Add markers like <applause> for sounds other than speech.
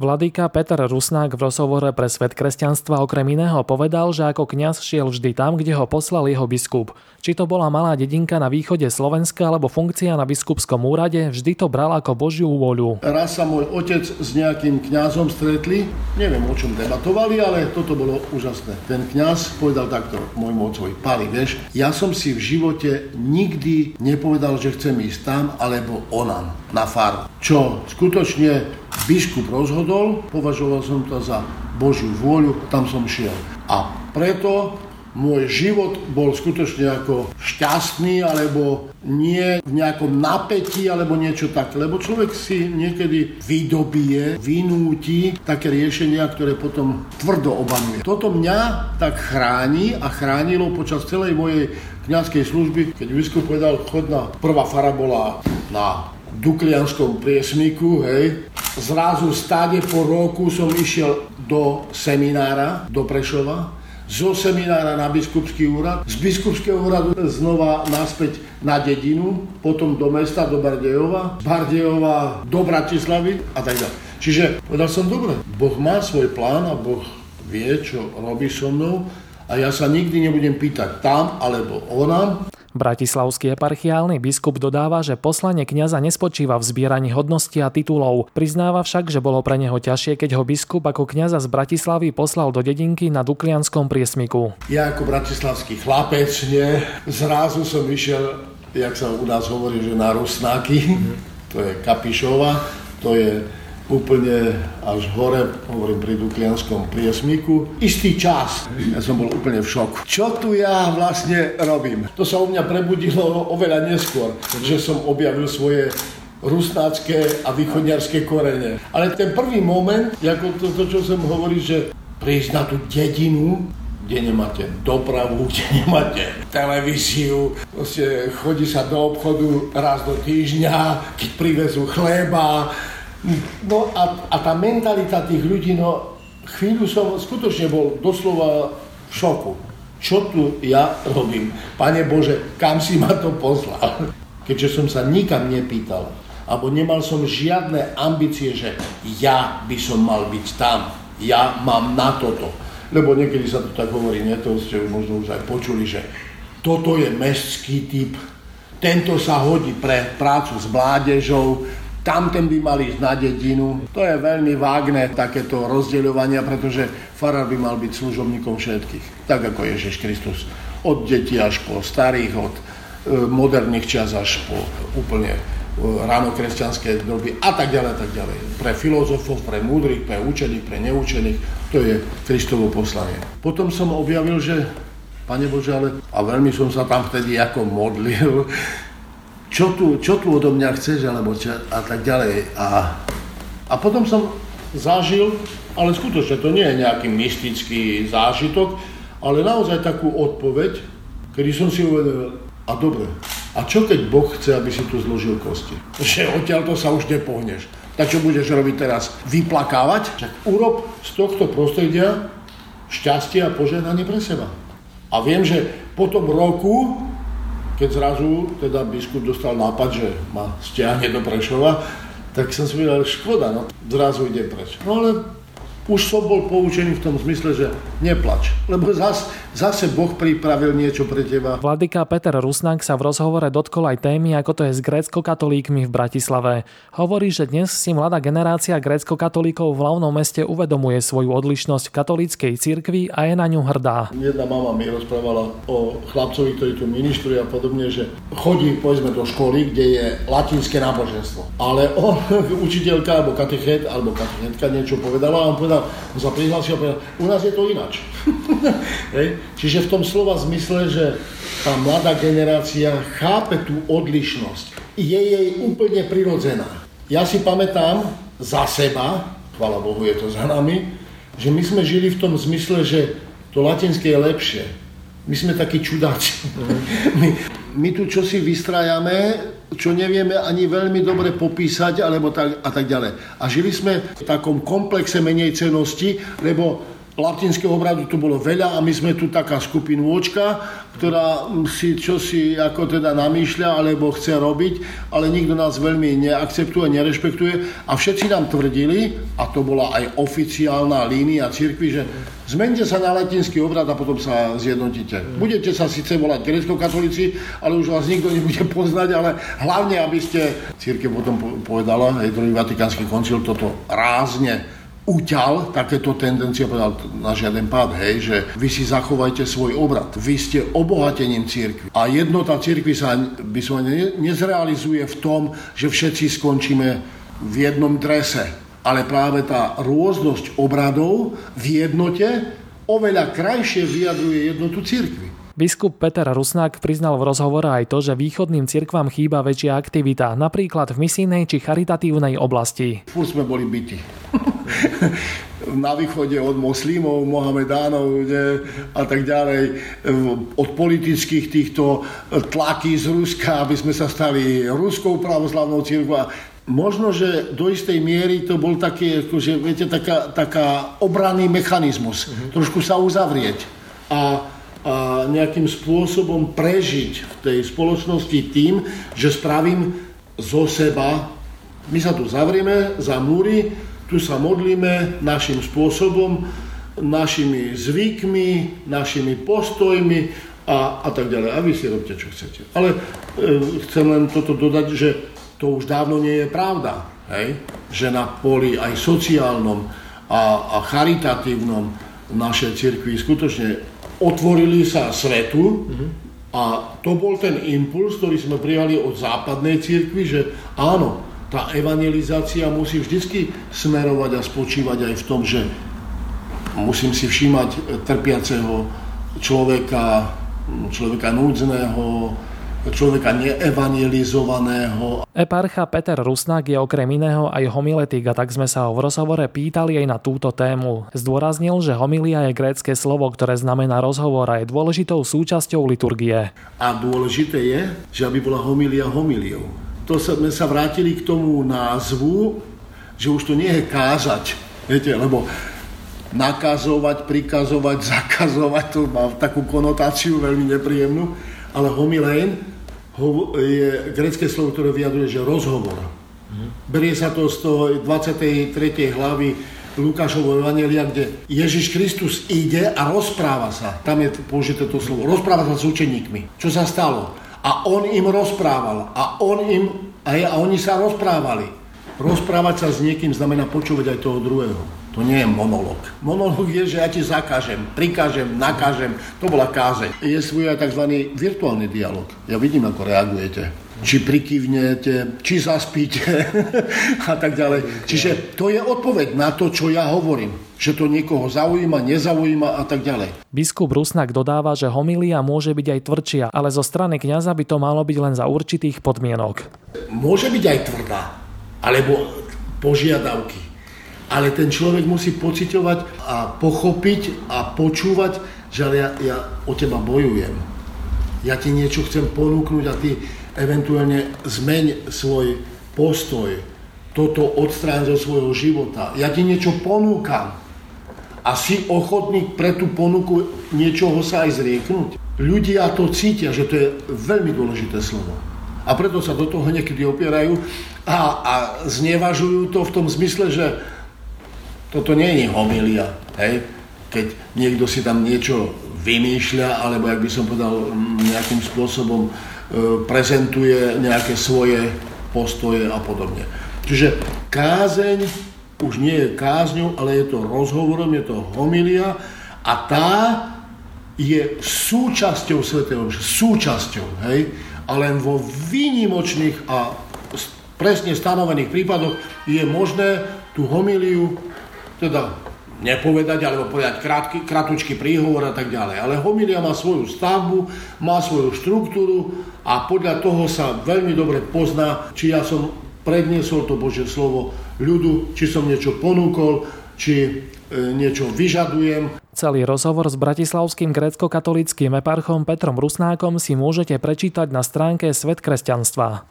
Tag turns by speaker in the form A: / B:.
A: Vladyka Peter Rusnák v rozhovore pre Svet kresťanstva okrem iného povedal, že ako kňaz šiel vždy tam, kde ho poslal jeho biskup. Či to bola malá dedinka na východe Slovenska alebo funkcia na biskupskom úrade, vždy to bral ako Božiu voľu.
B: Raz sa môj otec s nejakým kňazom stretli, neviem o čom debatovali, ale toto bolo úžasné. Ten kňaz povedal takto môjmu otcovi, Pali, vieš, ja som si v živote nikdy nepovedal, že chcem ísť tam alebo onam na faru. Čo skutočne biskup rozhodol, považoval som to za Božiu vôľu, tam som šiel. A preto môj život bol skutočne ako šťastný, alebo nie v nejakom napätí, alebo niečo také. Lebo človek si niekedy vydobie, vynúti také riešenia, ktoré potom tvrdo obanuje. Toto mňa tak chráni a chránilo počas celej mojej kniazkej služby, keď biskup povedal, chod na, prvá fara bola na Duklianskom priesmiku, hej. Zrazu stáde po roku som išiel do seminára, do Prešova, zo seminára na biskupský úrad, z biskupského úradu znova naspäť na dedinu, potom do mesta, do Bardejova, z Bardejova do Bratislavy a tak ďalej. Čiže povedal som, dobre, Boh má svoj plán a Boh vie, čo robí so mnou a ja sa nikdy nebudem pýtať tam alebo onam,
A: Bratislavský eparchiálny biskup dodáva, že poslanie kňaza nespočíva v zbieraní hodnosti a titulov. Priznáva však, že bolo pre neho ťažšie, keď ho biskup ako kňaza z Bratislavy poslal do dedinky na Duklianskom priesmiku.
B: Ja ako bratislavský chlapec, nie, zrazu som išiel, jak sa u nás hovorí, že na Rusnáky, to je Kapišova, to je úplne až hore, hovorím pri Duklianskom priesmiku. Istý čas, ja som bol úplne v šoku. Čo tu ja vlastne robím? To sa u mňa prebudilo oveľa neskôr, že som objavil svoje rusnácké a východňarské korene. Ale ten prvý moment, ako to, to čo som hovoril, že prísť na tú dedinu, kde nemáte dopravu, <laughs> kde nemáte televíziu, proste chodí sa do obchodu raz do týždňa, keď privezú chleba, No a, a tá mentalita tých ľudí, no chvíľu som skutočne bol doslova v šoku. Čo tu ja robím? Pane Bože, kam si ma to poslal? Keďže som sa nikam nepýtal, alebo nemal som žiadne ambície, že ja by som mal byť tam, ja mám na toto. Lebo niekedy sa to tak hovorí, nie? to ste možno už aj počuli, že toto je mestský typ, tento sa hodí pre prácu s mládežou, tamten by mal ísť na dedinu. To je veľmi vágne takéto rozdeľovania, pretože farár by mal byť služobníkom všetkých, tak ako Ježiš Kristus. Od detí až po starých, od e, moderných čas až po úplne e, ránokresťanské doby a tak ďalej, tak ďalej. Pre filozofov, pre múdrych, pre učených, pre neučených, to je Kristovo poslanie. Potom som objavil, že Pane Bože, ale a veľmi som sa tam vtedy ako modlil, čo tu, čo tu odo mňa chceš, alebo čo, a tak ďalej. A, a potom som zažil, ale skutočne to nie je nejaký mystický zážitok, ale naozaj takú odpoveď, kedy som si uvedomil, a dobre, a čo keď Boh chce, aby si tu zložil kosti? Že odtiaľ to sa už nepohneš. Tak čo budeš robiť teraz? Vyplakávať? Urob z tohto prostredia šťastie a požehnanie pre seba. A viem, že po tom roku keď zrazu teda biskup dostal nápad, že ma stiahne do Prešova, tak som si povedal, škoda, no zrazu ide preč. No ale už som bol poučený v tom zmysle, že neplač, lebo zas, zase Boh pripravil niečo pre teba.
A: Vladyka Peter Rusnák sa v rozhovore dotkol aj témy, ako to je s grécko-katolíkmi v Bratislave. Hovorí, že dnes si mladá generácia grécko-katolíkov v hlavnom meste uvedomuje svoju odlišnosť v katolíckej cirkvi a je na ňu hrdá.
B: Jedna mama mi rozprávala o chlapcovi, ktorý tu ministruje a podobne, že chodí povedzme do školy, kde je latinské náboženstvo. Ale on, <laughs> učiteľka alebo katechet alebo katechetka niečo povedala a on povedal, sa prihlásil a povedal, u nás je to ináč. <laughs> Čiže v tom slova zmysle, že tá mladá generácia chápe tú odlišnosť. Je jej úplne prirodzená. Ja si pamätám za seba, chvala Bohu je to za nami, že my sme žili v tom zmysle, že to latinské je lepšie. My sme takí čudáci. <laughs> My, my tu čosi vystrajame, čo nevieme ani veľmi dobre popísať, alebo tak, a tak ďalej. A žili sme v takom komplexe menej cenosti, lebo latinského obradu tu bolo veľa a my sme tu taká skupinôčka, ktorá si čo si ako teda namýšľa alebo chce robiť, ale nikto nás veľmi neakceptuje, nerešpektuje a všetci nám tvrdili, a to bola aj oficiálna línia cirkvi, že zmente sa na latinský obrad a potom sa zjednotíte. Budete sa síce volať grecko-katolíci, ale už vás nikto nebude poznať, ale hlavne, aby ste, církev potom povedala, aj druhý vatikánsky koncil toto rázne uťal takéto tendencie, povedal na žiaden pád, hej, že vy si zachovajte svoj obrad, vy ste obohatením církvy. A jednota církvy sa by som nezrealizuje v tom, že všetci skončíme v jednom drese, ale práve tá rôznosť obradov v jednote oveľa krajšie vyjadruje jednotu církvy.
A: Biskup Peter Rusnák priznal v rozhovore aj to, že východným cirkvám chýba väčšia aktivita, napríklad v misijnej či charitatívnej oblasti.
B: Fúr sme boli byti. <laughs> na východe od moslimov, mohamedánov ne, a tak ďalej, od politických týchto tlaky z Ruska, aby sme sa stali ruskou pravoslavnou církvou. Možno, že do istej miery to bol taký, akože, viete, taká, taká obranný mechanizmus. Mm-hmm. Trošku sa uzavrieť. A a nejakým spôsobom prežiť v tej spoločnosti tým, že spravím zo seba, my sa tu zavrieme za múry, tu sa modlíme našim spôsobom, našimi zvykmi, našimi postojmi a, a tak ďalej. A vy si robte, čo chcete. Ale e, chcem len toto dodať, že to už dávno nie je pravda. Hej? Že na poli aj sociálnom a, a charitatívnom našej cirkvi skutočne otvorili sa svetu a to bol ten impuls, ktorý sme prijali od západnej cirkvi, že áno, tá evangelizácia musí vždy smerovať a spočívať aj v tom, že musím si všímať trpiaceho človeka, človeka núdzneho, človeka neevangelizovaného.
A: Eparcha Peter Rusnák je okrem iného aj homiletik a tak sme sa ho v rozhovore pýtali aj na túto tému. Zdôraznil, že homilia je grécke slovo, ktoré znamená rozhovor a je dôležitou súčasťou liturgie.
B: A dôležité je, že aby bola homilia homiliou. To sme sa vrátili k tomu názvu, že už to nie je kázať, viete, lebo nakazovať, prikazovať, <laughs> zakazovať, to má takú konotáciu veľmi nepríjemnú, ale homilein je grecké slovo, ktoré vyjadruje, že rozhovor. Berie sa to z toho 23. hlavy Lukášovho Evangelia, kde Ježiš Kristus ide a rozpráva sa. Tam je použité to slovo. Rozpráva sa s učeníkmi. Čo sa stalo? A on im rozprával. A, on im, a, a oni sa rozprávali. Rozprávať sa s niekým znamená počúvať aj toho druhého. To nie je monolog. Monolog je, že ja ti zakážem, prikážem, nakážem. To bola kázeň. Je svoj aj tzv. virtuálny dialog. Ja vidím, ako reagujete. Či prikývnete, či zaspíte <laughs> a tak ďalej. Čiže to je odpoveď na to, čo ja hovorím. Že to niekoho zaujíma, nezaujíma a tak ďalej.
A: Biskup Rusnak dodáva, že homilia môže byť aj tvrdšia, ale zo strany kňaza by to malo byť len za určitých podmienok.
B: Môže byť aj tvrdá, alebo požiadavky ale ten človek musí pociťovať a pochopiť a počúvať, že ja, ja o teba bojujem. Ja ti niečo chcem ponúknuť a ty eventuálne zmeň svoj postoj, toto odstráň zo svojho života. Ja ti niečo ponúkam a si ochotný pre tú ponuku niečoho sa aj zrieknúť. Ľudia to cítia, že to je veľmi dôležité slovo. A preto sa do toho niekedy opierajú a, a znevažujú to v tom zmysle, že toto nie je homilia, hej? Keď niekto si tam niečo vymýšľa, alebo, jak by som povedal, nejakým spôsobom e, prezentuje nejaké svoje postoje a podobne. Čiže kázeň už nie je kázňou, ale je to rozhovorom, je to homilia a tá je súčasťou Svetého súčasťou, hej? A len vo výnimočných a presne stanovených prípadoch je možné tú homiliu teda nepovedať, alebo povedať krátky, kratučký príhovor a tak ďalej. Ale homilia má svoju stavbu, má svoju štruktúru a podľa toho sa veľmi dobre pozná, či ja som predniesol to Božie slovo ľudu, či som niečo ponúkol, či e, niečo vyžadujem.
A: Celý rozhovor s bratislavským grécko-katolickým eparchom Petrom Rusnákom si môžete prečítať na stránke Svet kresťanstva.